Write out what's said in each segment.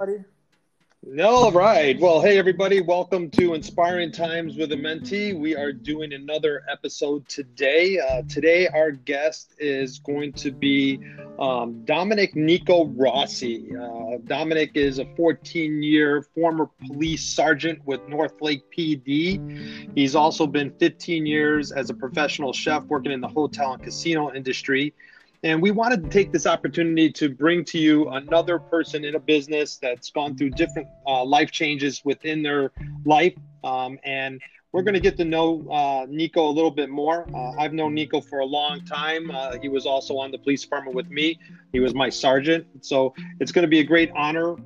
everybody. All right. Well, hey, everybody. Welcome to Inspiring Times with a Mentee. We are doing another episode today. Uh, today, our guest is going to be um, Dominic Nico Rossi. Uh, Dominic is a 14 year former police sergeant with Northlake PD. He's also been 15 years as a professional chef working in the hotel and casino industry. And we wanted to take this opportunity to bring to you another person in a business that's gone through different uh, life changes within their life. Um, and we're going to get to know uh, Nico a little bit more. Uh, I've known Nico for a long time. Uh, he was also on the police department with me. He was my sergeant. So it's going to be a great honor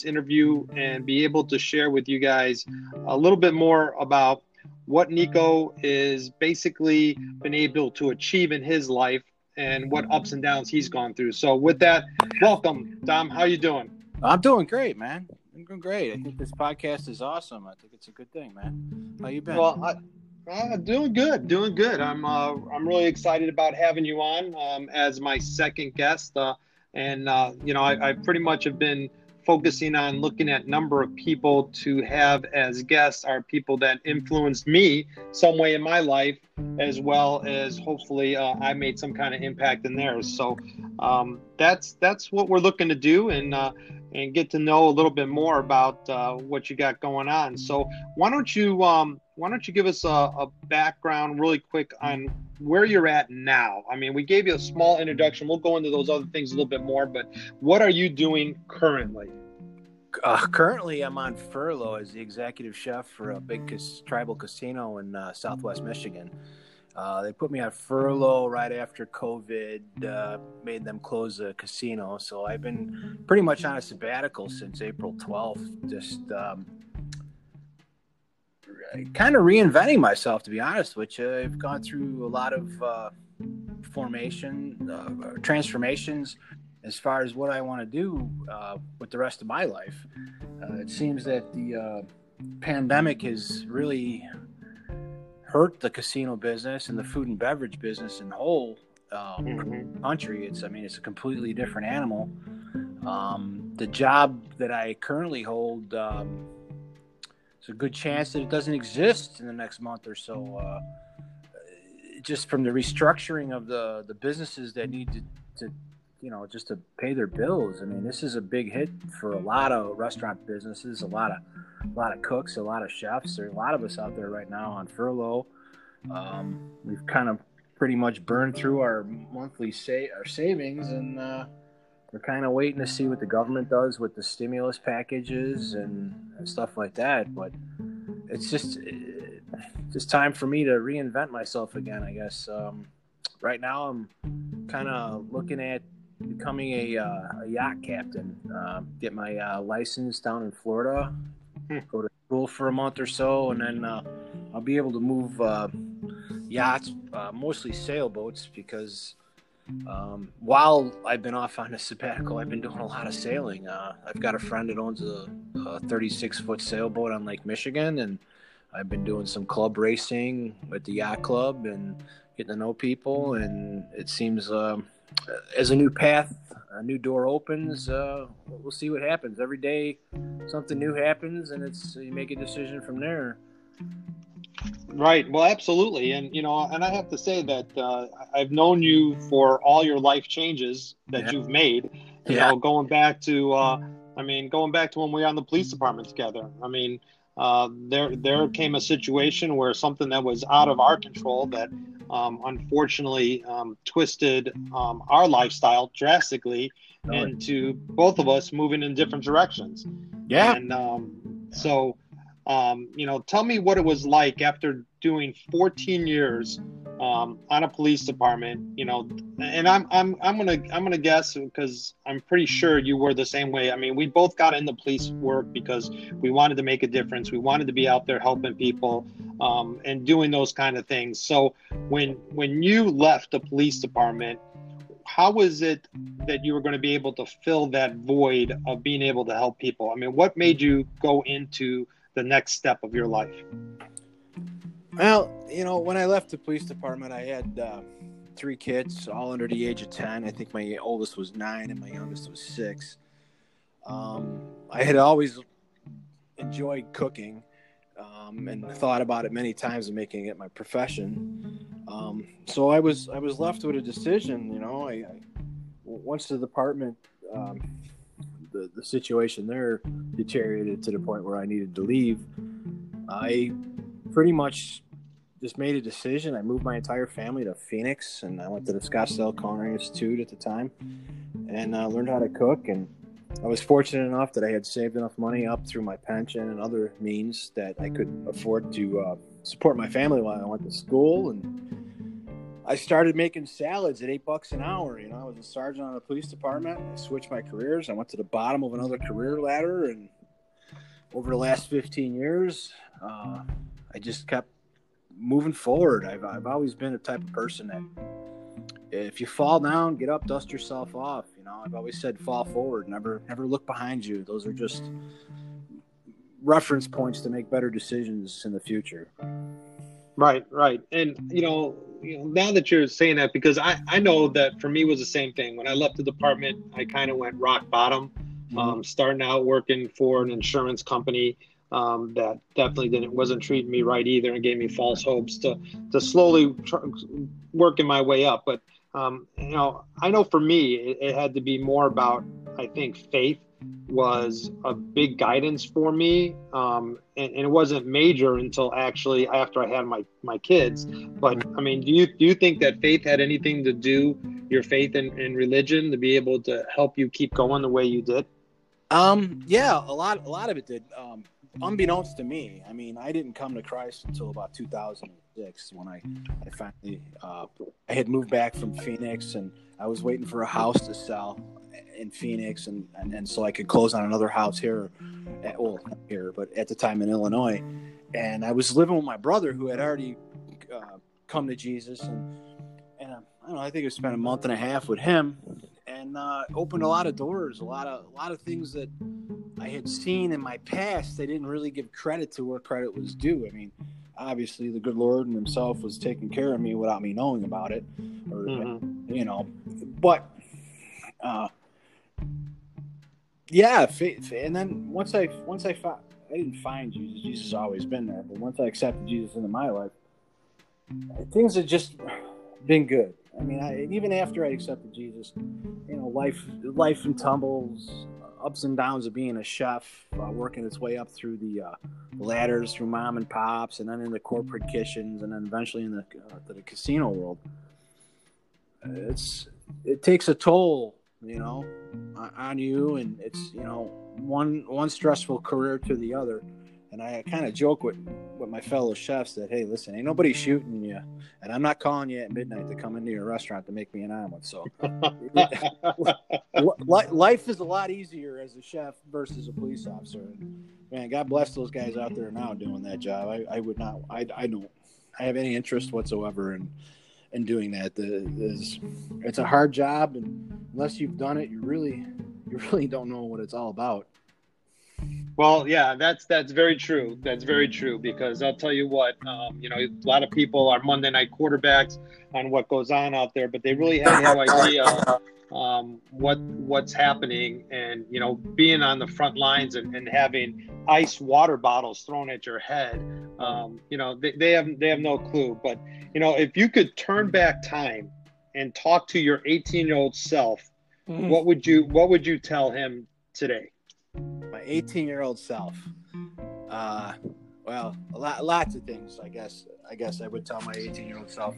to interview and be able to share with you guys a little bit more about what Nico is basically been able to achieve in his life and what ups and downs he's gone through. So with that, welcome, Dom. How you doing? I'm doing great, man. I'm doing great. I think this podcast is awesome. I think it's a good thing, man. How you been? Well, I, uh, doing good, doing good. I'm uh, I'm really excited about having you on um, as my second guest. Uh, and uh, you know, I, I pretty much have been focusing on looking at number of people to have as guests are people that influenced me some way in my life as well as hopefully uh, i made some kind of impact in theirs. So um, that's that's what we're looking to do and uh, and get to know a little bit more about uh, what you got going on. So why don't you um, why don't you give us a, a background really quick on where you're at now. I mean, we gave you a small introduction. We'll go into those other things a little bit more, but what are you doing currently? Uh, currently, I'm on furlough as the executive chef for a big cas- tribal casino in uh, Southwest Michigan. Uh, they put me on furlough right after COVID uh, made them close the casino. So I've been pretty much on a sabbatical since April 12th, just um, kind of reinventing myself, to be honest Which you. I've gone through a lot of uh, formation, uh, transformations as far as what I want to do uh, with the rest of my life. Uh, it seems that the uh, pandemic has really hurt the casino business and the food and beverage business in whole um, mm-hmm. country. It's, I mean, it's a completely different animal. Um, the job that I currently hold, um, it's a good chance that it doesn't exist in the next month or so. Uh, just from the restructuring of the the businesses that need to, to you know just to pay their bills. I mean, this is a big hit for a lot of restaurant businesses, a lot of a lot of cooks, a lot of chefs. There are a lot of us out there right now on furlough. Um, we've kind of pretty much burned through our monthly sa- our savings and. Uh, we're kind of waiting to see what the government does with the stimulus packages and, and stuff like that. But it's just just time for me to reinvent myself again. I guess um, right now I'm kind of looking at becoming a, uh, a yacht captain. Uh, get my uh, license down in Florida. Hmm. Go to school for a month or so, and then uh, I'll be able to move uh, yachts, uh, mostly sailboats, because um, while I've been off on a sabbatical, I've been doing a lot of sailing. Uh, I've got a friend that owns a, a 36 foot sailboat on Lake Michigan, and I've been doing some club racing at the yacht club and getting to know people. And it seems um, as a new path, a new door opens, uh, we'll see what happens. Every day, something new happens, and it's you make a decision from there. Right. Well, absolutely. And, you know, and I have to say that uh, I've known you for all your life changes that yeah. you've made. You yeah. know, going back to, uh, I mean, going back to when we were on the police department together. I mean, uh, there there came a situation where something that was out of our control that um, unfortunately um, twisted um, our lifestyle drastically into both of us moving in different directions. Yeah. And um, so um, you know, tell me what it was like after doing 14 years um, on a police department. You know, and I'm I'm I'm gonna I'm gonna guess because I'm pretty sure you were the same way. I mean, we both got into police work because we wanted to make a difference. We wanted to be out there helping people um, and doing those kind of things. So when when you left the police department how was it that you were going to be able to fill that void of being able to help people? I mean, what made you go into the next step of your life? Well, you know, when I left the police department, I had uh, three kids, all under the age of 10. I think my oldest was nine and my youngest was six. Um, I had always enjoyed cooking um, and thought about it many times of making it my profession. Um, so I was I was left with a decision. You know, I, I once the department um, the the situation there deteriorated to the point where I needed to leave. I pretty much just made a decision. I moved my entire family to Phoenix, and I went to the Scottsdale Culinary Institute at the time, and uh, learned how to cook. And I was fortunate enough that I had saved enough money up through my pension and other means that I could afford to uh, support my family while I went to school. And I started making salads at eight bucks an hour. You know, I was a sergeant on the police department. I switched my careers. I went to the bottom of another career ladder, and over the last 15 years, uh, I just kept moving forward. I've, I've always been the type of person that if you fall down, get up, dust yourself off. You know, I've always said fall forward, never never look behind you. Those are just reference points to make better decisions in the future. Right, right. And you know, you know, now that you're saying that because I I know that for me was the same thing. When I left the department, I kind of went rock bottom. Mm-hmm. Um, starting out working for an insurance company um, that definitely didn't wasn't treating me right either and gave me false hopes to to slowly tr- working my way up. But um, you know, I know for me, it, it, had to be more about I think faith was a big guidance for me, um, and, and, it wasn't major until actually after I had my my kids. But I mean, do you do you think that faith had anything to do your faith in religion to be able to help you keep going the way you did? Um, yeah, a lot, a lot of it did. Um, unbeknownst to me, I mean, I didn't come to Christ until about 2006 when I, I finally, uh, I had moved back from Phoenix and I was waiting for a house to sell in Phoenix and, and, and so I could close on another house here, at, well, here, but at the time in Illinois. And I was living with my brother who had already uh, come to Jesus and, and uh, I don't know, I think I spent a month and a half with him and uh, opened a lot of doors, a lot of, a lot of things that I had seen in my past, they didn't really give credit to where credit was due. I mean, obviously, the good Lord and Himself was taking care of me without me knowing about it, or mm-hmm. you know. But, uh, yeah, and then once I once I found, I didn't find Jesus. Jesus has always been there, but once I accepted Jesus into my life, things have just been good. I mean, I, even after I accepted Jesus, you know, life life and tumbles ups and downs of being a chef, uh, working its way up through the uh, ladders through mom and pops, and then in the corporate kitchens, and then eventually in the, uh, the casino world. It's it takes a toll, you know, on you, and it's you know one one stressful career to the other. And I kind of joke with, with my fellow chefs that, hey, listen, ain't nobody shooting you, and I'm not calling you at midnight to come into your restaurant to make me an omelet. So, life is a lot easier as a chef versus a police officer. And, man, God bless those guys out there now doing that job. I, I would not, I, I don't, I have any interest whatsoever in in doing that. The, is, it's a hard job, and unless you've done it, you really, you really don't know what it's all about. Well, yeah, that's that's very true. That's very true because I'll tell you what, um, you know, a lot of people are Monday night quarterbacks on what goes on out there, but they really have no idea um, what what's happening. And you know, being on the front lines and, and having ice water bottles thrown at your head, um, you know, they, they have they have no clue. But you know, if you could turn back time and talk to your 18 year old self, mm-hmm. what would you what would you tell him today? my 18 year old self. Uh, well, a lot, lots of things. I guess. I guess I would tell my 18 year old self.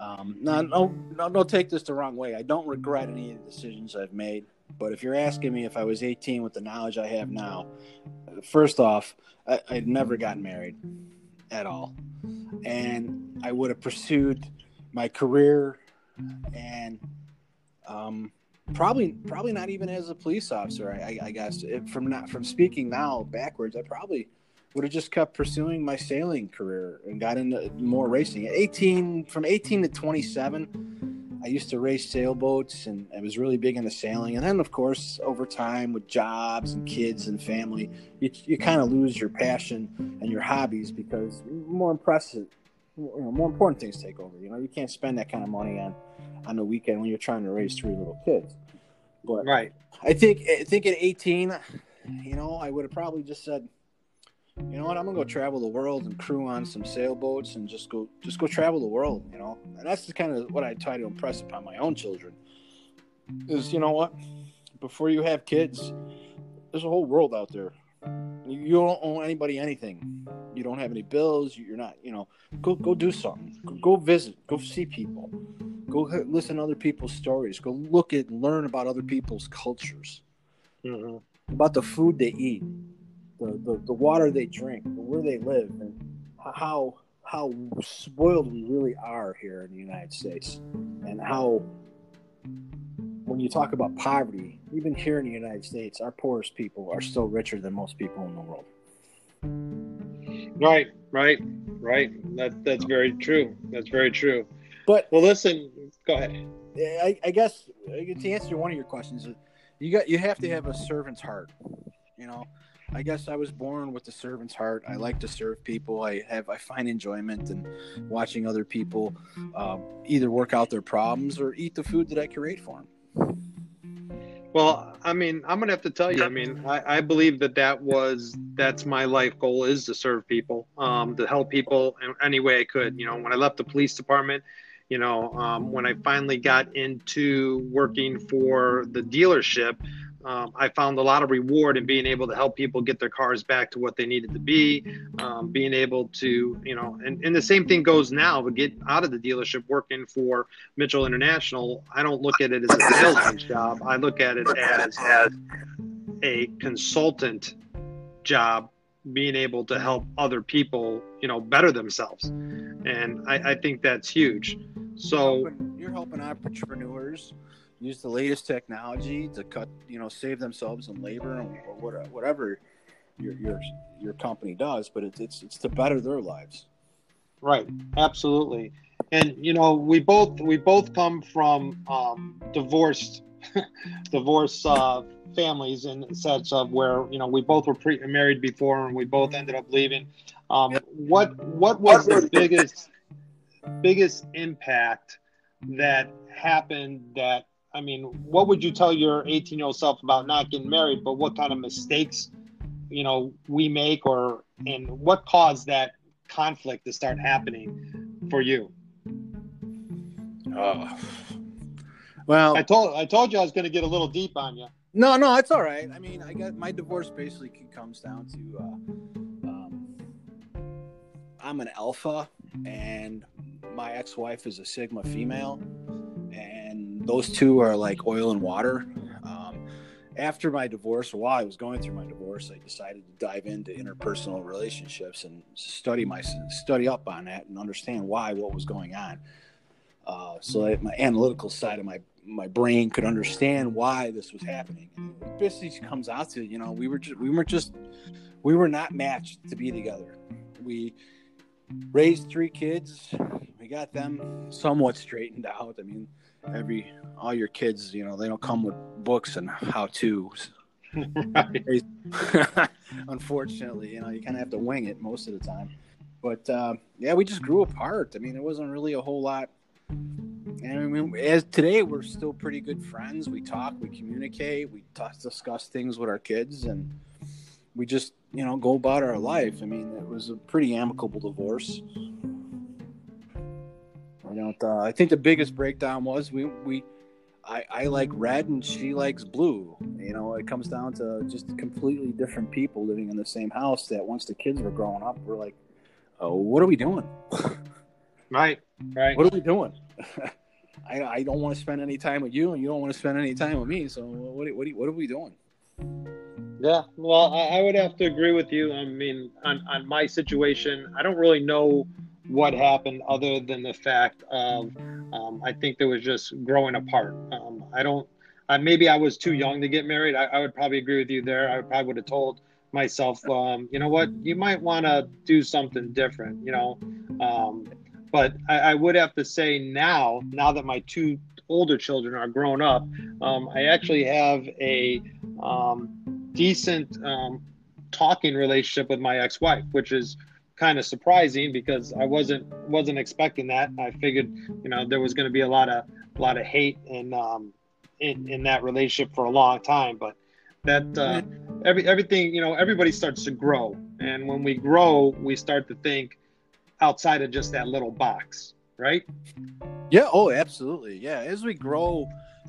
Um, no, no, no, don't take this the wrong way. I don't regret any of the decisions I've made. But if you're asking me if I was 18 with the knowledge I have now, first off, I, I'd never gotten married at all, and I would have pursued my career and um, probably probably not even as a police officer i, I guess. If, from not from speaking now backwards i probably would have just kept pursuing my sailing career and got into more racing. At 18 from 18 to 27 i used to race sailboats and i was really big into sailing and then of course over time with jobs and kids and family you, you kind of lose your passion and your hobbies because more impressive you know, more important things take over you know you can't spend that kind of money on on the weekend when you're trying to raise three little kids. But right. I think I think at 18, you know, I would have probably just said, you know what, I'm gonna go travel the world and crew on some sailboats and just go just go travel the world, you know. And that's just kind of what I try to impress upon my own children. Is you know what, before you have kids, there's a whole world out there. You, don't owe anybody anything. You don't have any bills. You're not, you know, go go do something. Go, go visit. Go see people. Go listen to other people's stories. Go look at, learn about other people's cultures, mm-hmm. about the food they eat, the, the, the water they drink, where they live, and how how spoiled we really are here in the United States, and how when you talk about poverty, even here in the United States, our poorest people are still richer than most people in the world. Right, right, right. That that's very true. That's very true. But well, listen. Go ahead. I, I guess uh, to answer one of your questions, you got you have to have a servant's heart. You know, I guess I was born with the servant's heart. I like to serve people. I have I find enjoyment in watching other people uh, either work out their problems or eat the food that I create for them. Well, I mean, I'm gonna have to tell you. I mean, I, I believe that that was that's my life goal is to serve people, um, to help people in any way I could. You know, when I left the police department, you know, um, when I finally got into working for the dealership, um, I found a lot of reward in being able to help people get their cars back to what they needed to be, um, being able to, you know, and, and the same thing goes now, but get out of the dealership working for Mitchell International. I don't look at it as a salesman's job. I look at it as, as a consultant job being able to help other people, you know, better themselves. And I, I think that's huge. So you're helping, you're helping entrepreneurs use the latest technology to cut, you know, save themselves in labor or whatever your your your company does. But it's it's it's to better their lives. Right. Absolutely. And you know, we both we both come from um, divorced divorce uh, families in the sense of where you know we both were pre- married before and we both ended up leaving. Um, what what was the biggest biggest impact that happened that I mean, what would you tell your 18 year old self about not getting married, but what kind of mistakes, you know, we make or, and what caused that conflict to start happening for you? Uh, well, I told, I told you I was going to get a little deep on you. No, no, it's all right. I mean, I got my divorce basically comes down to, uh, um, I'm an alpha and my ex-wife is a sigma female those two are like oil and water. Um, after my divorce, while I was going through my divorce, I decided to dive into interpersonal relationships and study my study up on that and understand why what was going on. Uh, so that my analytical side of my my brain could understand why this was happening. Basically comes out to you know we were just, we were just we were not matched to be together. We raised three kids. We got them somewhat straightened out. I mean, every all your kids, you know, they don't come with books and how tos. Unfortunately, you know, you kind of have to wing it most of the time. But uh, yeah, we just grew apart. I mean, it wasn't really a whole lot. And I mean, as today, we're still pretty good friends. We talk, we communicate, we talk, discuss things with our kids, and we just, you know, go about our life. I mean, it was a pretty amicable divorce. I don't. Uh, I think the biggest breakdown was we we. I, I like red and she likes blue. You know, it comes down to just completely different people living in the same house. That once the kids were growing up, we're like, "Oh, what are we doing?" Right, right. What are we doing? I, I don't want to spend any time with you, and you don't want to spend any time with me. So what what what are we doing? Yeah, well, I, I would have to agree with you. I mean, on on my situation, I don't really know what happened other than the fact of um, I think there was just growing apart. Um, I don't. Uh, maybe I was too young to get married. I, I, would probably agree with you there. I probably would have told myself, um, you know what, you might want to do something different. You know, um, but I, I, would have to say now, now that my two older children are grown up, um, I actually have a um, decent talking relationship with my ex-wife, which is kind of surprising because I wasn't wasn't expecting that. I figured, you know, there was going to be a lot of a lot of hate and um, in, in that relationship for a long time, but that uh, every everything you know everybody starts to grow, and when we grow, we start to think outside of just that little box, right? Yeah. Oh, absolutely. Yeah. As we grow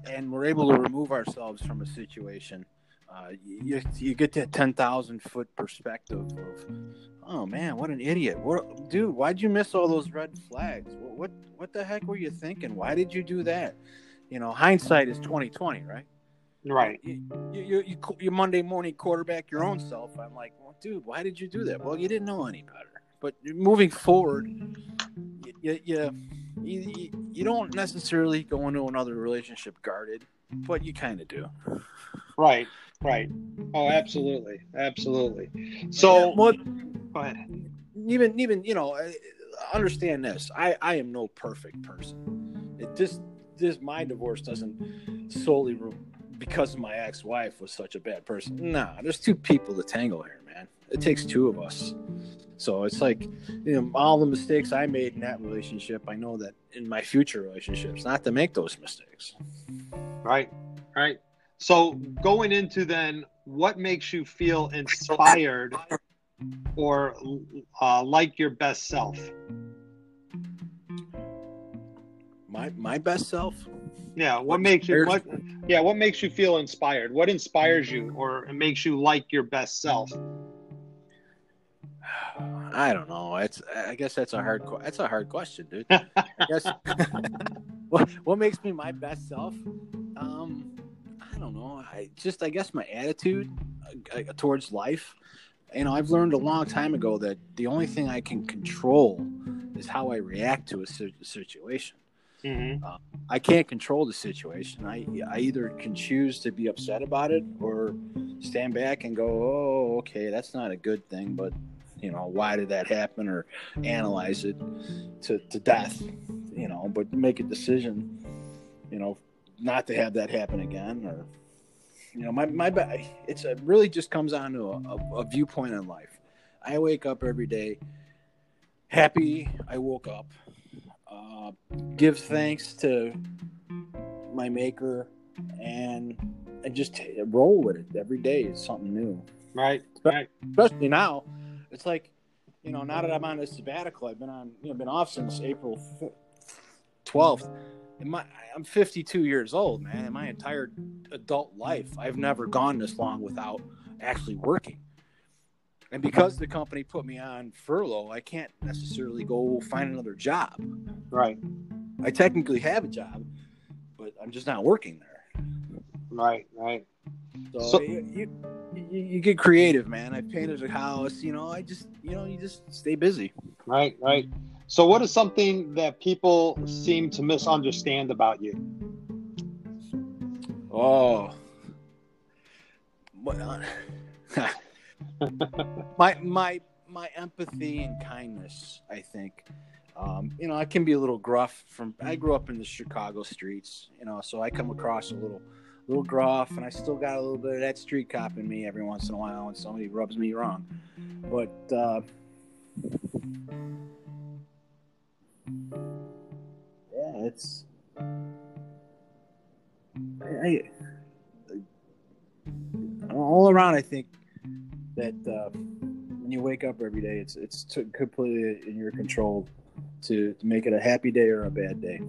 and we're able to remove ourselves from a situation, uh, you, you get that 10,000 foot perspective of, oh man, what an idiot. What, dude, why'd you miss all those red flags? What, what, what the heck were you thinking? Why did you do that? You know, hindsight is 2020, right? Right. You, you, you, you, you Monday morning quarterback your own self. I'm like, well, dude, why did you do that? Well, you didn't know any better. But moving forward, you, you, you, you don't necessarily go into another relationship guarded, but you kind of do. Right. Right. Oh, absolutely, absolutely. So, what? Go ahead. Even, even you know, understand this. I, I am no perfect person. It just, this my divorce doesn't solely re- because my ex-wife was such a bad person. Nah, there's two people to tangle here, man. It takes two of us. So it's like, you know, all the mistakes I made in that relationship, I know that in my future relationships, not to make those mistakes. Right, right. So going into then, what makes you feel inspired or uh, like your best self? My my best self. Yeah. What, what makes you what? Yeah. What makes you feel inspired? What inspires you or makes you like your best self? I don't know. It's I guess that's a hard that's a hard question, dude. I guess what what makes me my best self? Um, I don't know. I just I guess my attitude uh, towards life. You know, I've learned a long time ago that the only thing I can control is how I react to a situation. Mm-hmm. Uh, I can't control the situation. I I either can choose to be upset about it or stand back and go, "Oh, okay, that's not a good thing," but you know, why did that happen, or analyze it to to death. You know, but make a decision. You know, not to have that happen again or you know my my it's a, really just comes on to a, a, a viewpoint in life. I wake up every day happy. I woke up uh, give thanks to my maker and and just roll with it. Every day is something new. Right right. especially now it's like you know now that i'm on a sabbatical i've been on you know been off since april 12th in my I'm 52 years old, man. In my entire adult life, I've never gone this long without actually working. And because the company put me on furlough, I can't necessarily go find another job. Right. I technically have a job, but I'm just not working there. Right, right. So, so you, you, you get creative, man. I painted a house, you know, I just, you know, you just stay busy. Right, right. So, what is something that people seem to misunderstand about you? Oh, my my my empathy and kindness. I think, um, you know, I can be a little gruff. From I grew up in the Chicago streets, you know, so I come across a little little gruff, and I still got a little bit of that street cop in me every once in a while when somebody rubs me wrong. But uh, it's. I, I, all around, I think that uh, when you wake up every day, it's it's completely in your control to, to make it a happy day or a bad day.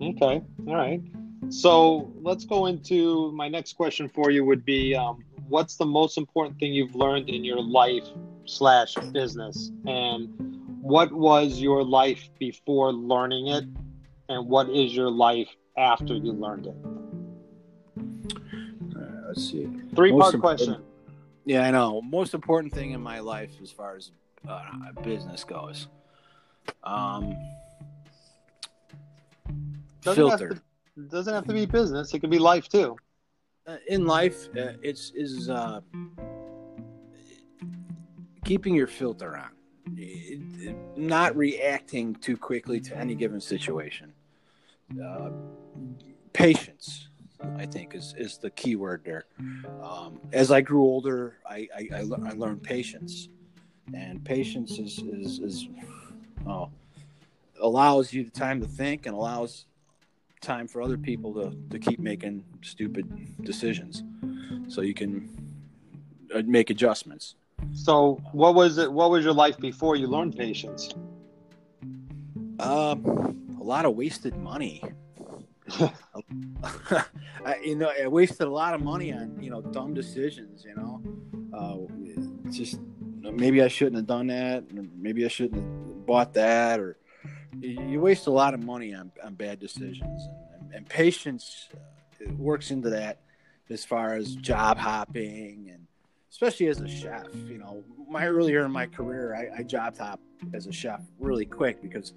Okay, all right. So let's go into my next question for you. Would be, um, what's the most important thing you've learned in your life slash business, and what was your life before learning it and what is your life after you learned it? Uh, let's see. Three part question. Yeah i know. Most important thing in my life as far as uh, business goes. Um doesn't filter. have to, doesn't have to be business. It can be life too. Uh, in life uh, it's is uh keeping your filter on. Not reacting too quickly to any given situation. Uh, patience, I think, is, is the key word there. Um, as I grew older, I, I, I, le- I, learned patience, and patience is, is, is oh, allows you the time to think and allows time for other people to, to keep making stupid decisions so you can uh, make adjustments. So, what was it? What was your life before you learned patience? Um, a lot of wasted money. I, you know, I wasted a lot of money on you know dumb decisions. You know, uh, just maybe I shouldn't have done that. Maybe I shouldn't have bought that, or you waste a lot of money on, on bad decisions. And, and patience uh, works into that as far as job hopping and especially as a chef. You know, my earlier in my career, I, I job hopped as a chef really quick because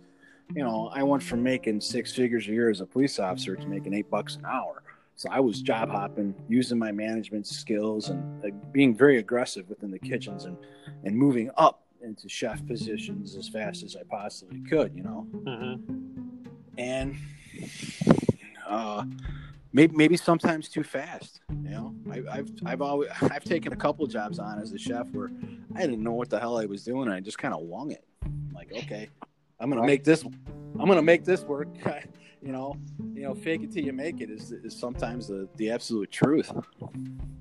you know, I went from making six figures a year as a police officer to making eight bucks an hour. So I was job hopping, using my management skills and being very aggressive within the kitchens and, and moving up into chef positions as fast as I possibly could, you know. Mm-hmm. And uh, maybe maybe sometimes too fast. You know, I, have I've always I've taken a couple jobs on as a chef where I didn't know what the hell I was doing. And I just kind of wung it. like, okay, I'm gonna make this. I'm gonna make this work. you know, you know, fake it till you make it is, is sometimes the, the absolute truth.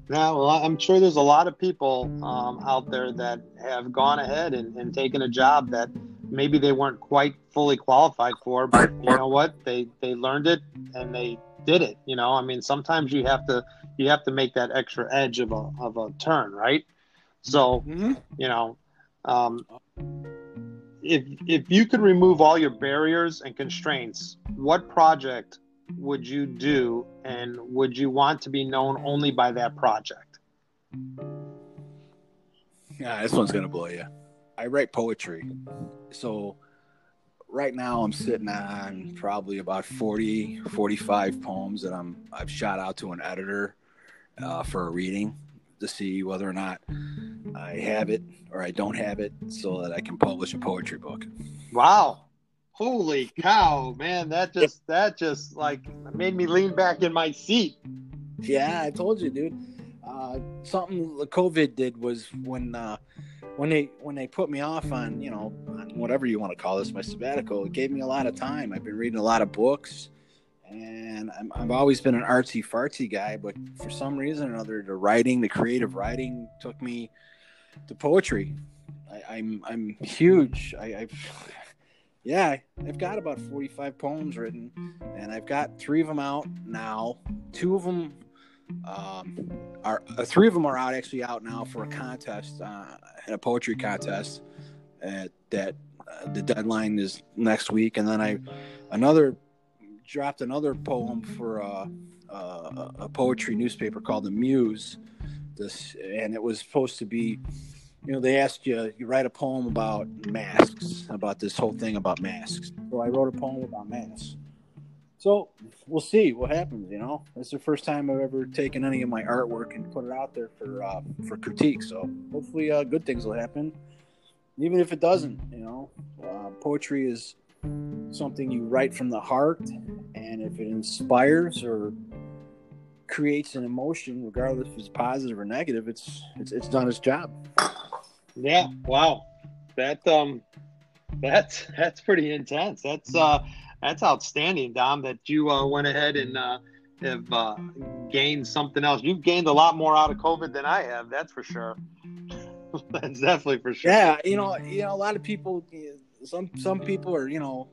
Yeah, well, I'm sure there's a lot of people um, out there that have gone ahead and, and taken a job that maybe they weren't quite fully qualified for, but you know what? They they learned it and they did it. You know, I mean, sometimes you have to you have to make that extra edge of a of a turn, right? So, mm-hmm. you know, um, if if you could remove all your barriers and constraints, what project would you do, and would you want to be known only by that project? Yeah, this one's gonna blow you. I write poetry, so right now I'm sitting on probably about 40, 45 poems that I'm I've shot out to an editor uh, for a reading to see whether or not I have it or I don't have it so that I can publish a poetry book. Wow. Holy cow, man, that just that just like made me lean back in my seat. Yeah, I told you, dude. Uh, something the COVID did was when uh, when they when they put me off on you know on whatever you want to call this my sabbatical, it gave me a lot of time. I've been reading a lot of books and i have always been an artsy fartsy guy, but for some reason or another, the writing, the creative writing, took me to poetry. I, am I'm, I'm huge. I, I've yeah, I've got about 45 poems written, and I've got three of them out now. Two of them um, are uh, three of them are out actually out now for a contest, uh, a poetry contest. At, that uh, the deadline is next week, and then I another dropped another poem for a, a, a poetry newspaper called the Muse. This and it was supposed to be, you know, they asked you you write a poem about masks, about this whole thing about masks. So I wrote a poem about masks. So we'll see what happens. You know, it's the first time I've ever taken any of my artwork and put it out there for uh, for critique. So hopefully, uh, good things will happen. Even if it doesn't, you know, uh, poetry is something you write from the heart, and if it inspires or creates an emotion, regardless if it's positive or negative, it's it's it's done its job. Yeah. Wow. That um, that's that's pretty intense. That's uh, that's outstanding, Dom. That you uh, went ahead and uh, have uh, gained something else. You've gained a lot more out of COVID than I have. That's for sure. that's definitely for sure. Yeah. You know. You know. A lot of people some some people mm-hmm. are you know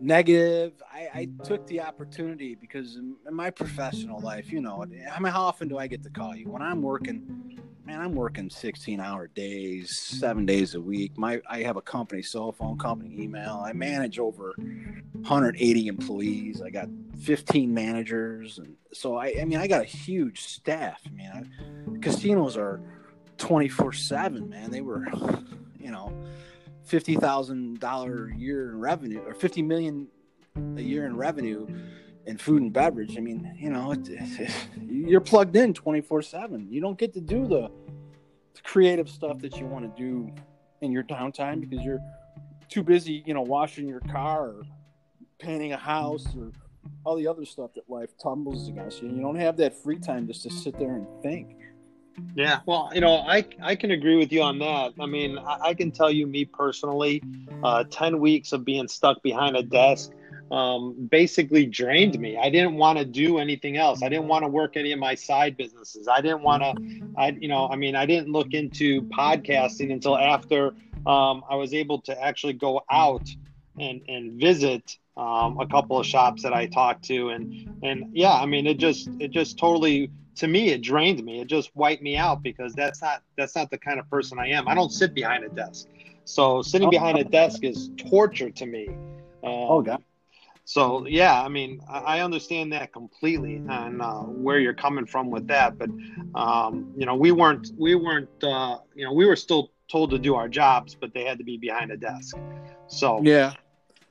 negative. I, I took the opportunity because in my professional life, you know, I mean, how often do I get to call you when I'm working? Man, I'm working 16 hour days, seven days a week. My I have a company cell phone, company email. I manage over 180 employees. I got 15 managers, and so I, I mean, I got a huge staff. I mean, I, casinos are 24 seven. Man, they were you know, fifty thousand dollar a year in revenue or fifty million a year in revenue in food and beverage. I mean, you know, it, it, you're plugged in twenty four seven. You don't get to do the, the creative stuff that you want to do in your downtime because you're too busy, you know, washing your car or painting a house or all the other stuff that life tumbles against you. You don't have that free time just to sit there and think. Yeah, well, you know, I I can agree with you on that. I mean, I, I can tell you, me personally, uh, ten weeks of being stuck behind a desk, um, basically drained me. I didn't want to do anything else. I didn't want to work any of my side businesses. I didn't want to, I, you know, I mean, I didn't look into podcasting until after um, I was able to actually go out and, and visit um, a couple of shops that I talked to. And, and yeah, I mean, it just, it just totally, to me, it drained me. It just wiped me out because that's not, that's not the kind of person I am. I don't sit behind a desk. So sitting behind a desk is torture to me. Um, oh, God. So yeah, I mean, I understand that completely and uh, where you're coming from with that. But um, you know, we weren't, we weren't, uh, you know, we were still told to do our jobs, but they had to be behind a desk. So yeah,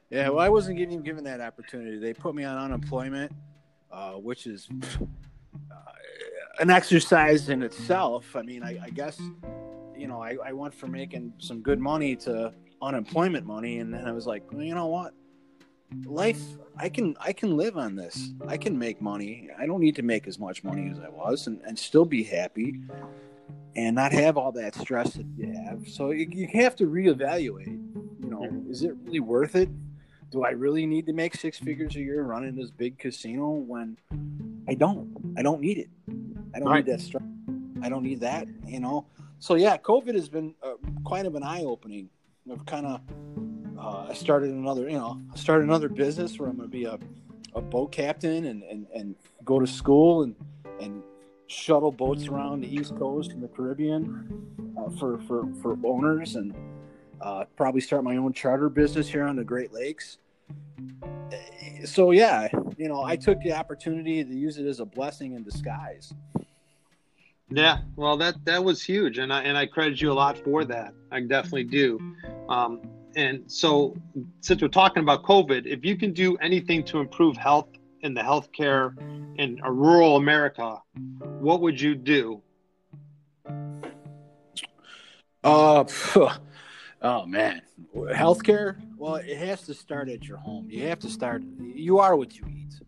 yeah. Well, I wasn't even given that opportunity. They put me on unemployment, uh, which is uh, an exercise in itself. I mean, I, I guess you know, I, I went from making some good money to unemployment money, and then I was like, well, you know what? life i can i can live on this. I can make money. I don't need to make as much money as i was and, and still be happy and not have all that stress that you have. So you, you have to reevaluate you know is it really worth it? Do i really need to make six figures a year running this big casino when i don't? I don't need it i don't right. need that stress i don't need that you know so yeah covid has been uh, quite of an eye-opening of kind of uh, I started another, you know, I started another business where I'm going to be a, a boat captain and, and, and go to school and, and shuttle boats around the East Coast and the Caribbean uh, for, for, for owners and uh, probably start my own charter business here on the Great Lakes. So, yeah, you know, I took the opportunity to use it as a blessing in disguise. Yeah, well, that that was huge, and I and I credit you a lot for that. I definitely do. Um, and so, since we're talking about COVID, if you can do anything to improve health in the healthcare in a rural America, what would you do? Uh, oh man, healthcare. Well, it has to start at your home. You have to start. You are what you eat.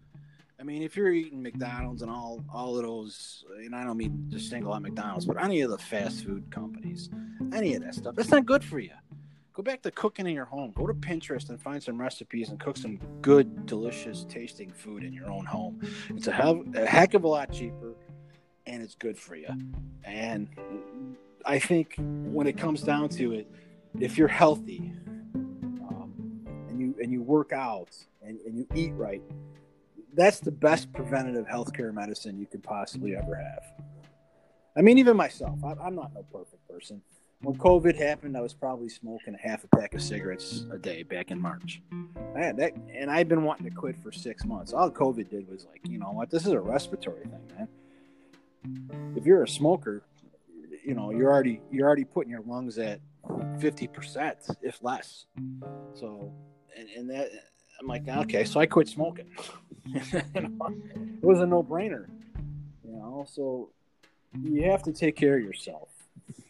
I mean, if you're eating McDonald's and all all of those, and I don't mean just single out McDonald's, but any of the fast food companies, any of that stuff, that's not good for you go back to cooking in your home. Go to Pinterest and find some recipes and cook some good, delicious tasting food in your own home. It's a, a heck of a lot cheaper and it's good for you. And I think when it comes down to it, if you're healthy um, and you and you work out and, and you eat right, that's the best preventative healthcare medicine you could possibly ever have. I mean, even myself, I, I'm not no perfect person when COVID happened, I was probably smoking a half a pack of cigarettes a day back in March. I that, and I've been wanting to quit for six months. All COVID did was like, you know what, this is a respiratory thing, man. If you're a smoker, you know you're already you're already putting your lungs at fifty percent, if less. So, and, and that I'm like, okay, so I quit smoking. it was a no brainer, you know. So you have to take care of yourself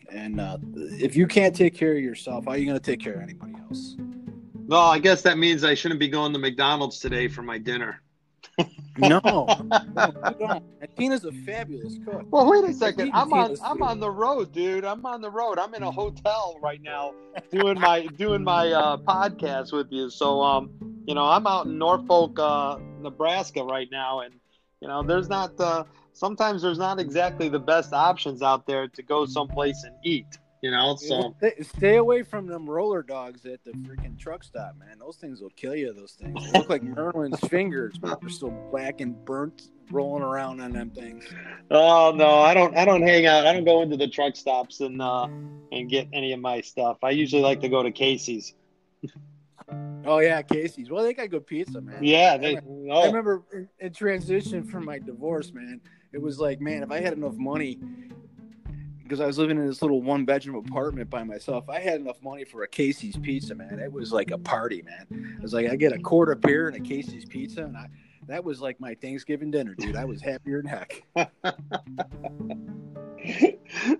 and uh, if you can't take care of yourself, how are you going to take care of anybody else? Well, I guess that means I shouldn't be going to McDonald's today for my dinner. no, no, don't. Tina's a fabulous cook. Well, wait a second. I'm on. I'm on the road, dude. I'm on the road. I'm in a hotel right now, doing my doing my uh, podcast with you. So, um, you know, I'm out in Norfolk, uh, Nebraska right now, and you know, there's not. Uh, sometimes there's not exactly the best options out there to go someplace and eat. You know, so stay away from them roller dogs at the freaking truck stop, man. Those things will kill you. Those things they look like Merlin's fingers, but they're still black and burnt, rolling around on them things. Oh no, I don't. I don't hang out. I don't go into the truck stops and uh, and get any of my stuff. I usually like to go to Casey's. Oh yeah, Casey's. Well, they got good pizza, man. Yeah, they. I remember, oh. I remember in, in transition from my divorce, man it was like, man, if I had enough money, because I was living in this little one bedroom apartment by myself, I had enough money for a Casey's pizza, man. It was like a party, man. It was like I get a quart of beer and a Casey's pizza, and I that was like my Thanksgiving dinner, dude. I was happier than heck.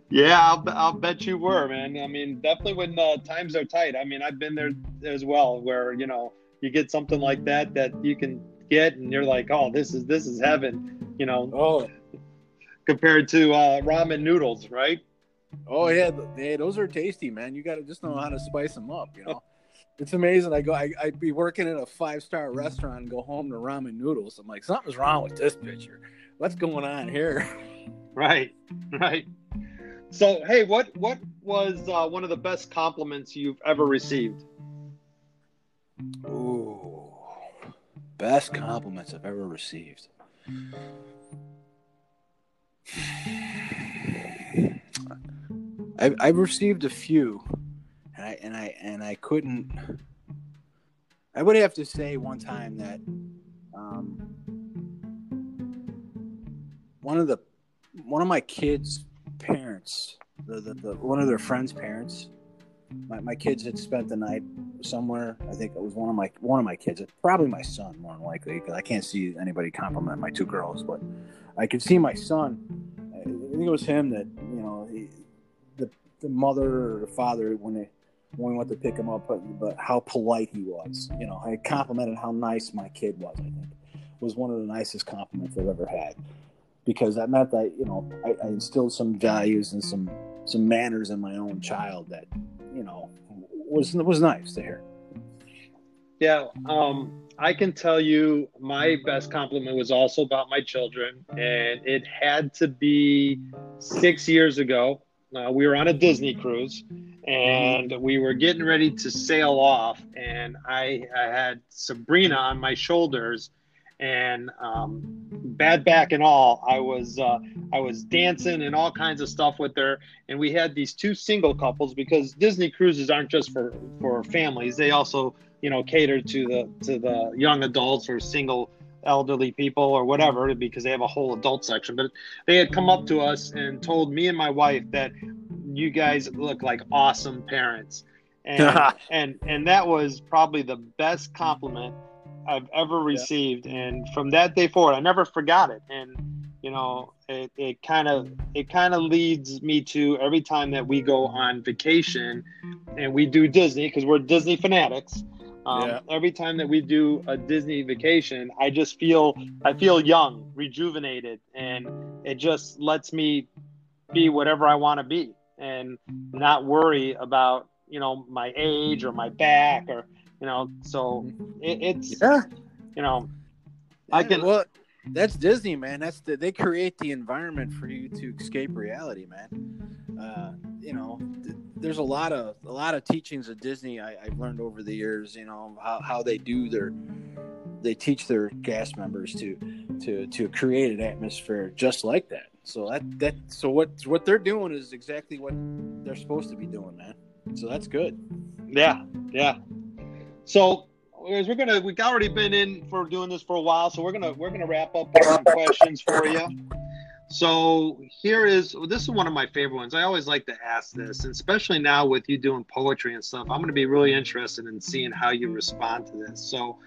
yeah, I'll, I'll bet you were, man. I mean, definitely when uh, times are tight. I mean, I've been there as well, where you know you get something like that that you can get, and you're like, oh, this is this is heaven, you know. Oh, compared to uh, ramen noodles, right? Oh yeah, hey, those are tasty, man. You got to just know how to spice them up, you know. It's amazing. I go, I, I'd be working in a five star restaurant and go home to ramen noodles. I'm like, something's wrong with this picture. What's going on here? Right, right. So, hey, what what was uh, one of the best compliments you've ever received? Ooh, best compliments I've ever received. I've, I've received a few, and I and I and I couldn't. I would have to say one time that um, one of the one of my kids' parents, the, the, the one of their friends' parents, my, my kids had spent the night somewhere. I think it was one of my one of my kids, probably my son, more than likely, because I can't see anybody compliment my two girls, but I could see my son. I think it was him that you know he, the the mother or the father when they when we went to pick him up, but, but how polite he was. You know, I complimented how nice my kid was. I think was one of the nicest compliments I've ever had because that meant that you know I, I instilled some values and some some manners in my own child that you know was was nice to hear. Yeah, um, I can tell you my best compliment was also about my children, and it had to be six years ago. Uh, we were on a Disney cruise, and we were getting ready to sail off, and I, I had Sabrina on my shoulders, and um, bad back and all, I was uh, I was dancing and all kinds of stuff with her, and we had these two single couples because Disney cruises aren't just for for families; they also you know cater to the to the young adults or single elderly people or whatever because they have a whole adult section. But they had come up to us and told me and my wife that you guys look like awesome parents. And, and and that was probably the best compliment I've ever received. Yeah. And from that day forward, I never forgot it. And you know, it, it kind of it kind of leads me to every time that we go on vacation and we do Disney because we're Disney fanatics. Um, yeah. Every time that we do a Disney vacation, I just feel I feel young, rejuvenated, and it just lets me be whatever I want to be and not worry about you know my age or my back or you know so it, it's yeah. you know yeah, i can well that's disney man. That's the, they create the environment for you to escape reality man. Uh, you know th- there's a lot of a lot of teachings of disney I, have learned over the years you know how, how they do their they teach their cast members to to to create an atmosphere just like that. So that that so what what they're doing is exactly what they're supposed to be doing man. So that's good. Yeah yeah so we're gonna we've already been in for doing this for a while, so we're gonna we're gonna wrap up with some questions for you. So here is this is one of my favorite ones. I always like to ask this, and especially now with you doing poetry and stuff, I'm going to be really interested in seeing how you respond to this. So,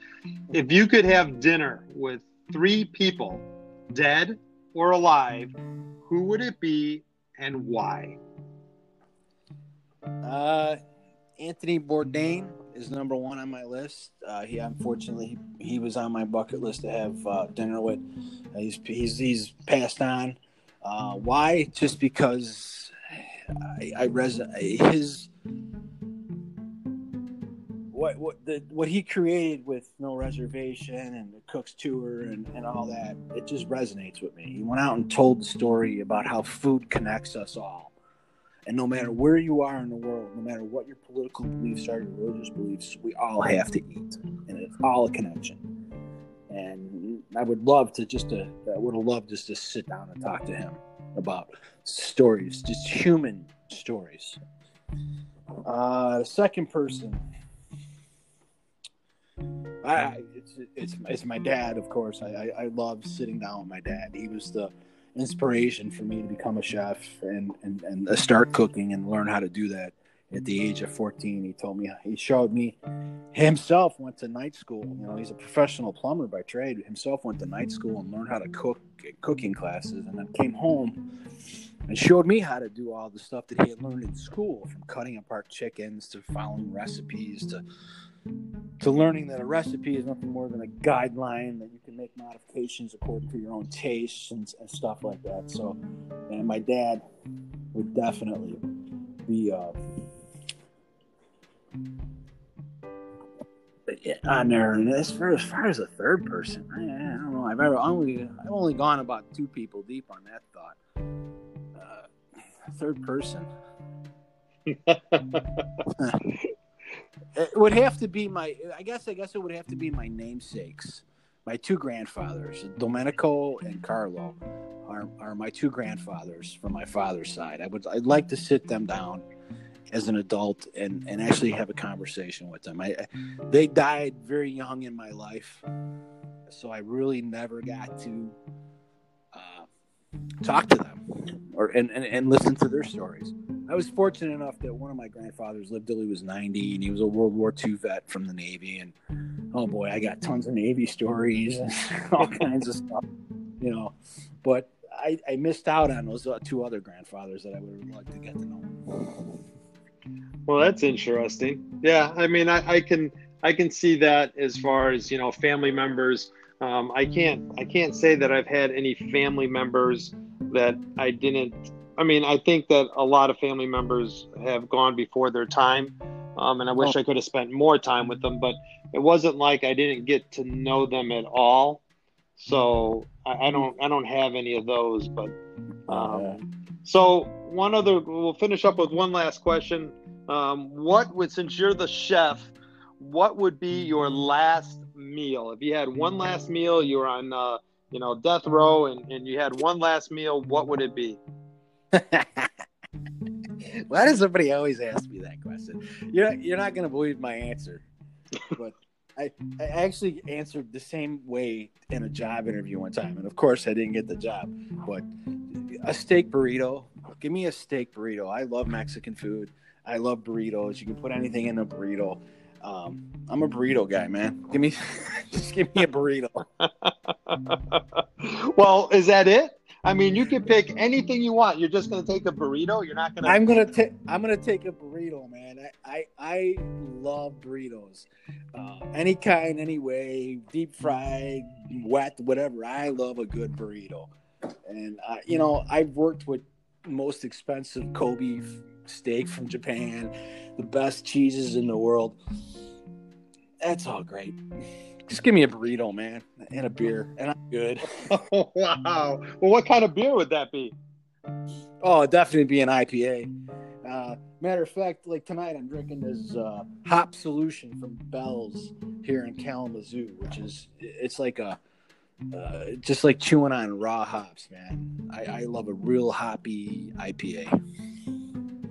if you could have dinner with three people, dead or alive, who would it be and why? Uh, Anthony Bourdain is number one on my list. Uh, he unfortunately he, was on my bucket list to have uh, dinner with. Uh, he's he's he's passed on. Uh, why? Just because I, I res his what what the what he created with no reservation and the cook's tour and, and all that it just resonates with me he went out and told the story about how food connects us all and no matter where you are in the world, no matter what your political beliefs are, your religious beliefs, we all have to eat, and it's all a connection. And I would love to just to, I would have loved just to sit down and talk to him about stories, just human stories. Uh, the second person, I, it's, it's it's my dad, of course. I, I I love sitting down with my dad. He was the inspiration for me to become a chef and, and, and start cooking and learn how to do that. At the age of 14 he told me he showed me himself went to night school. You know he's a professional plumber by trade himself went to night school and learned how to cook cooking classes. And then came home and showed me how to do all the stuff that he had learned in school from cutting apart chickens to following recipes to to learning that a recipe is nothing more than a guideline that you can make modifications according to your own tastes and, and stuff like that. So, and my dad would definitely be uh, on there. And as far as far as a third person, I, I don't know. I've ever only I've only gone about two people deep on that thought. Uh, third person. it would have to be my. I guess. I guess it would have to be my namesakes. My two grandfathers, Domenico and Carlo, are, are my two grandfathers from my father's side. I would. I'd like to sit them down as an adult and, and actually have a conversation with them. I, they died very young in my life, so I really never got to uh, talk to them or and, and, and listen to their stories. I was fortunate enough that one of my grandfathers lived till he was 90 and he was a World War II vet from the Navy. And oh boy, I got tons of Navy stories and all kinds of stuff, you know. But I, I missed out on those uh, two other grandfathers that I would have liked to get to know. Well, that's interesting. Yeah, I mean, I, I can I can see that as far as you know, family members. Um, I can't I can't say that I've had any family members that I didn't. I mean, I think that a lot of family members have gone before their time, um, and I wish oh. I could have spent more time with them. But it wasn't like I didn't get to know them at all. So I, I don't I don't have any of those. But um, so one other, we'll finish up with one last question. Um, what would, since you're the chef, what would be your last meal? If you had one last meal, you were on, uh, you know, death row, and, and you had one last meal, what would it be? Why does somebody always ask me that question? You're you're not going to believe my answer, but I I actually answered the same way in a job interview one time, and of course I didn't get the job. But a steak burrito, give me a steak burrito. I love Mexican food. I love burritos. You can put anything in a burrito. Um, I'm a burrito guy, man. Give me, just give me a burrito. well, is that it? I mean, you can pick anything you want. You're just to take a burrito. You're not to. I'm to take. I'm to take a burrito, man. I I, I love burritos, uh, any kind, any way, deep fried, wet, whatever. I love a good burrito, and uh, you know, I've worked with most expensive Kobe steak from Japan, the best cheeses in the world. That's all great. Just give me a burrito, man, and a beer, and I'm good. Oh, wow. Well, what kind of beer would that be? Oh, definitely be an IPA. Uh, matter of fact, like tonight, I'm drinking this uh, hop solution from Bell's here in Kalamazoo, which is it's like a uh, just like chewing on raw hops, man. I, I love a real hoppy IPA.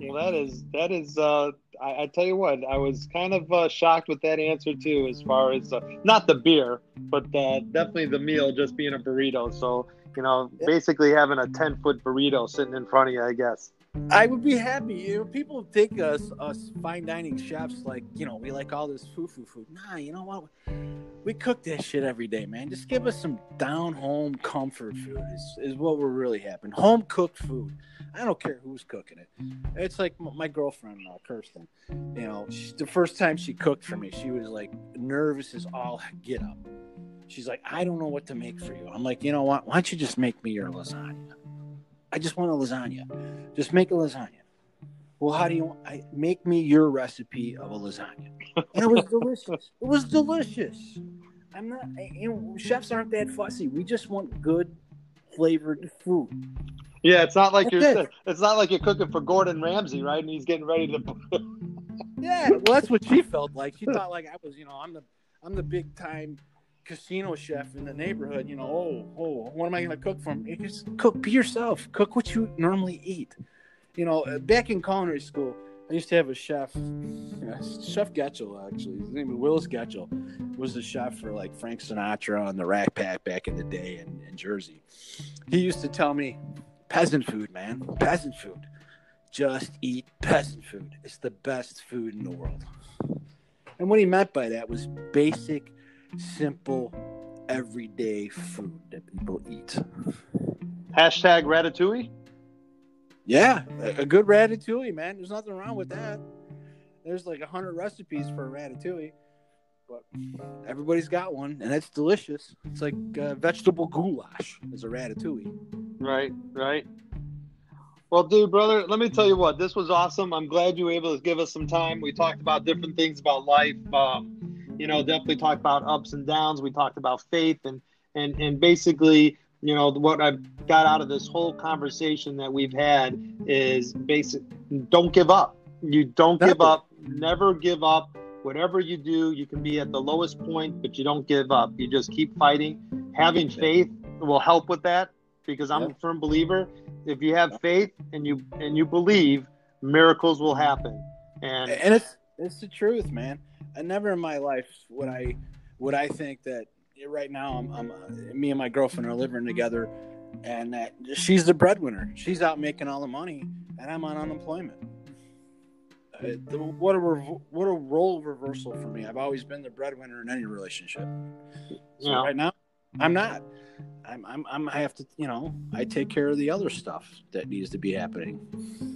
Well, that is that is. Uh, I, I tell you what, I was kind of uh, shocked with that answer too, as far as uh, not the beer, but uh, definitely the meal just being a burrito. So you know, basically having a ten foot burrito sitting in front of you, I guess. I would be happy. You know, people think us us fine dining chefs like you know we like all this foo foo food. Nah, you know what? We cook that shit every day, man. Just give us some down home comfort food. Is is what we're really having. Home cooked food. I don't care who's cooking it. It's like my girlfriend, uh, Kirsten. You know, she, the first time she cooked for me, she was like nervous as all get up. She's like, I don't know what to make for you. I'm like, you know what? Why don't you just make me your lasagna? I just want a lasagna. Just make a lasagna. Well, how do you I make me your recipe of a lasagna? And it was delicious. It was delicious. I'm not you know, chefs aren't that fussy. We just want good flavored food. Yeah, it's not like that's you're it. it's not like you're cooking for Gordon Ramsay, right? And he's getting ready to Yeah, well that's what she felt like. She thought like I was, you know, I'm the I'm the big time casino chef in the neighborhood, you know, oh, oh, what am I going to cook for him? just cook, be yourself. Cook what you normally eat. You know, uh, back in culinary school, I used to have a chef, Chef Getchell, actually. His name was Willis Getchell. Was the chef for like Frank Sinatra on the Rat Pack back in the day in, in Jersey. He used to tell me, peasant food, man, peasant food. Just eat peasant food. It's the best food in the world. And what he meant by that was basic simple, everyday food that people eat. Hashtag ratatouille. Yeah, a good ratatouille, man. There's nothing wrong with that. There's like a hundred recipes for a ratatouille, but everybody's got one, and it's delicious. It's like uh, vegetable goulash is a ratatouille. Right, right. Well, dude, brother, let me tell you what. This was awesome. I'm glad you were able to give us some time. We talked about different things about life. Um, you know, definitely talk about ups and downs. We talked about faith and and and basically, you know, what I've got out of this whole conversation that we've had is basic. Don't give up. You don't Never. give up. Never give up. Whatever you do, you can be at the lowest point, but you don't give up. You just keep fighting. Having faith will help with that because I'm a firm believer. If you have faith and you and you believe, miracles will happen. And and it's it's the truth, man. I never in my life would I would I think that right now I'm, I'm uh, me and my girlfriend are living together, and that she's the breadwinner. She's out making all the money, and I'm on unemployment. Uh, what a what a role reversal for me. I've always been the breadwinner in any relationship. So yeah. right now, I'm not. I'm, I'm, I'm, I have to, you know, I take care of the other stuff that needs to be happening.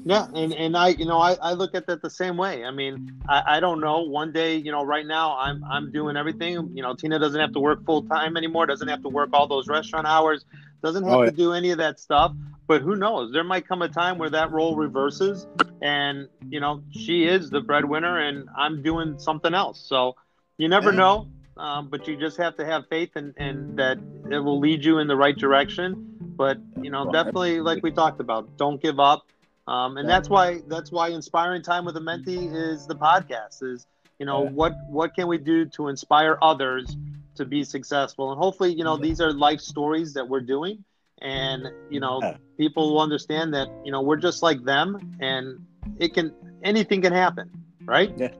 Yeah. And, and I, you know, I, I look at that the same way. I mean, I, I don't know one day, you know, right now I'm, I'm doing everything, you know, Tina doesn't have to work full time anymore. Doesn't have to work all those restaurant hours, doesn't have oh, yeah. to do any of that stuff, but who knows, there might come a time where that role reverses and, you know, she is the breadwinner and I'm doing something else. So you never yeah. know um, but you just have to have faith and, and that it will lead you in the right direction. But you know, definitely, like we talked about, don't give up. Um, and that's why that's why inspiring time with a mentee is the podcast. Is you know what what can we do to inspire others to be successful? And hopefully, you know, these are life stories that we're doing, and you know, people will understand that you know we're just like them, and it can anything can happen, right? Yeah.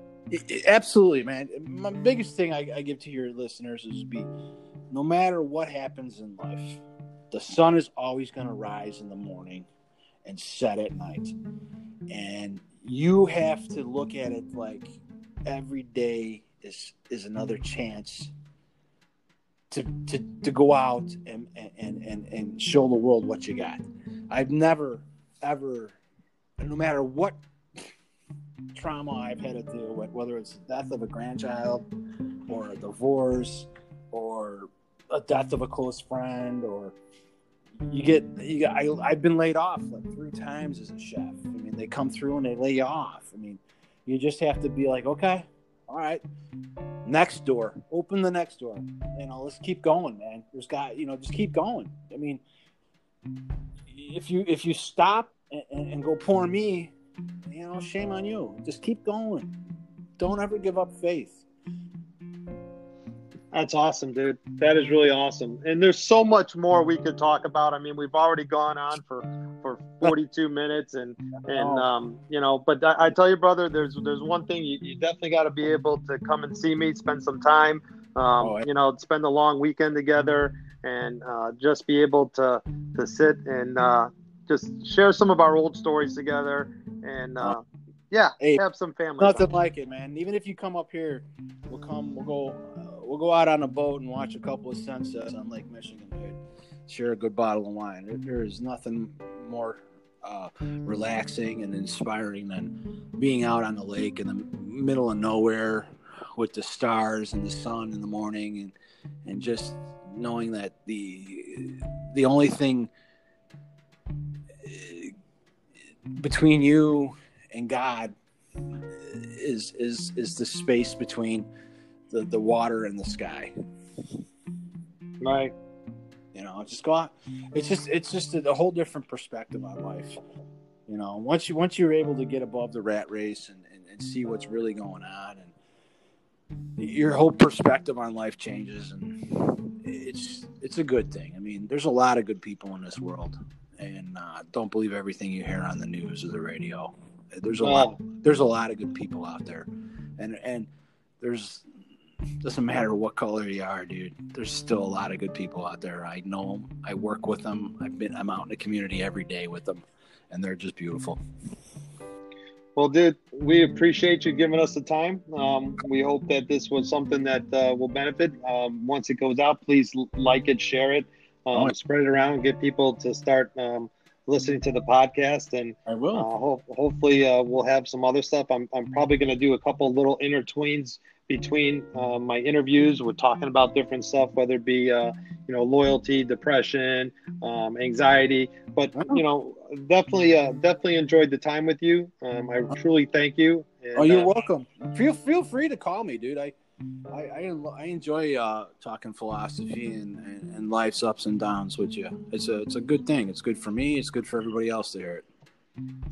Absolutely, man. My biggest thing I, I give to your listeners is be no matter what happens in life, the sun is always going to rise in the morning and set at night. And you have to look at it like every day is is another chance to to, to go out and, and, and, and show the world what you got. I've never ever no matter what trauma I've had to deal with, whether it's the death of a grandchild or a divorce or a death of a close friend or you get you get, I, I've been laid off like three times as a chef. I mean, they come through and they lay you off. I mean, you just have to be like, okay, all right, next door, open the next door. You know, let's keep going, man. There's got you know, just keep going. I mean, if you if you stop and, and go poor me, you know, shame on you. Just keep going. Don't ever give up faith. That's awesome, dude. That is really awesome. And there's so much more we could talk about. I mean, we've already gone on for for 42 minutes, and and um, you know, but I, I, tell you, brother, there's there's one thing you, you definitely got to be able to come and see me, spend some time, um, oh, you know, spend a long weekend together, and uh, just be able to to sit and uh, just share some of our old stories together and uh, yeah, hey, have some family. Nothing time. like it, man. Even if you come up here, we'll come. We'll go. Uh, we'll go out on a boat and watch a couple of sunsets on Lake Michigan, dude. Share a good bottle of wine. there, there is nothing more uh, relaxing and inspiring than being out on the lake in the middle of nowhere with the stars and the sun in the morning and and just knowing that the the only thing between you and God is is is the space between the the water and the sky. Right. You know, just go out. It's just it's just a, a whole different perspective on life. You know, once you once you're able to get above the rat race and, and, and see what's really going on and your whole perspective on life changes and it's it's a good thing. I mean, there's a lot of good people in this world and uh, don't believe everything you hear on the news or the radio. There's a lot. There's a lot of good people out there, and and there's doesn't matter what color you are, dude. There's still a lot of good people out there. I know them. I work with them. I've been. I'm out in the community every day with them, and they're just beautiful. Well, dude, we appreciate you giving us the time. Um, we hope that this was something that uh, will benefit. Um, once it goes out, please like it, share it um, spread it around, get people to start um, listening to the podcast, and I will. Uh, ho- hopefully, uh, we'll have some other stuff. I'm I'm probably going to do a couple little intertweens between uh, my interviews. We're talking about different stuff, whether it be uh, you know loyalty, depression, um, anxiety. But you know, definitely uh, definitely enjoyed the time with you. Um, I truly thank you. And, oh, you're uh, welcome. Feel feel free to call me, dude. I I, I, I enjoy uh, talking philosophy and, and, and, life's ups and downs with you. It's a it's a good thing. It's good for me. It's good for everybody else to hear it.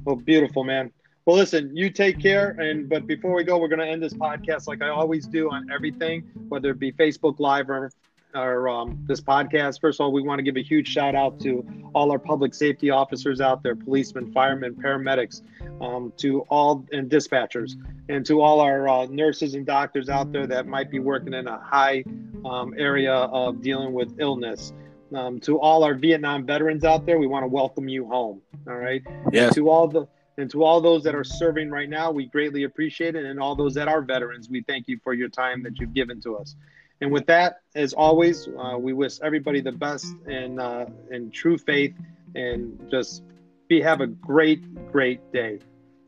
Well, beautiful, man. Well, listen, you take care. And but before we go, we're going to end this podcast like I always do on everything, whether it be Facebook Live or or um, this podcast. First of all, we want to give a huge shout out to all our public safety officers out there, policemen, firemen, paramedics, um, to all and dispatchers, and to all our uh, nurses and doctors out there that might be working in a high um, area of dealing with illness. Um, to all our Vietnam veterans out there, we want to welcome you home. All right. Yes. to all the and to all those that are serving right now, we greatly appreciate it. And all those that are veterans, we thank you for your time that you've given to us. And with that, as always, uh, we wish everybody the best and uh, in true faith, and just be have a great, great day.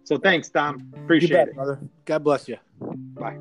So thanks, Dom. Appreciate bet, it, brother. God bless you. Bye.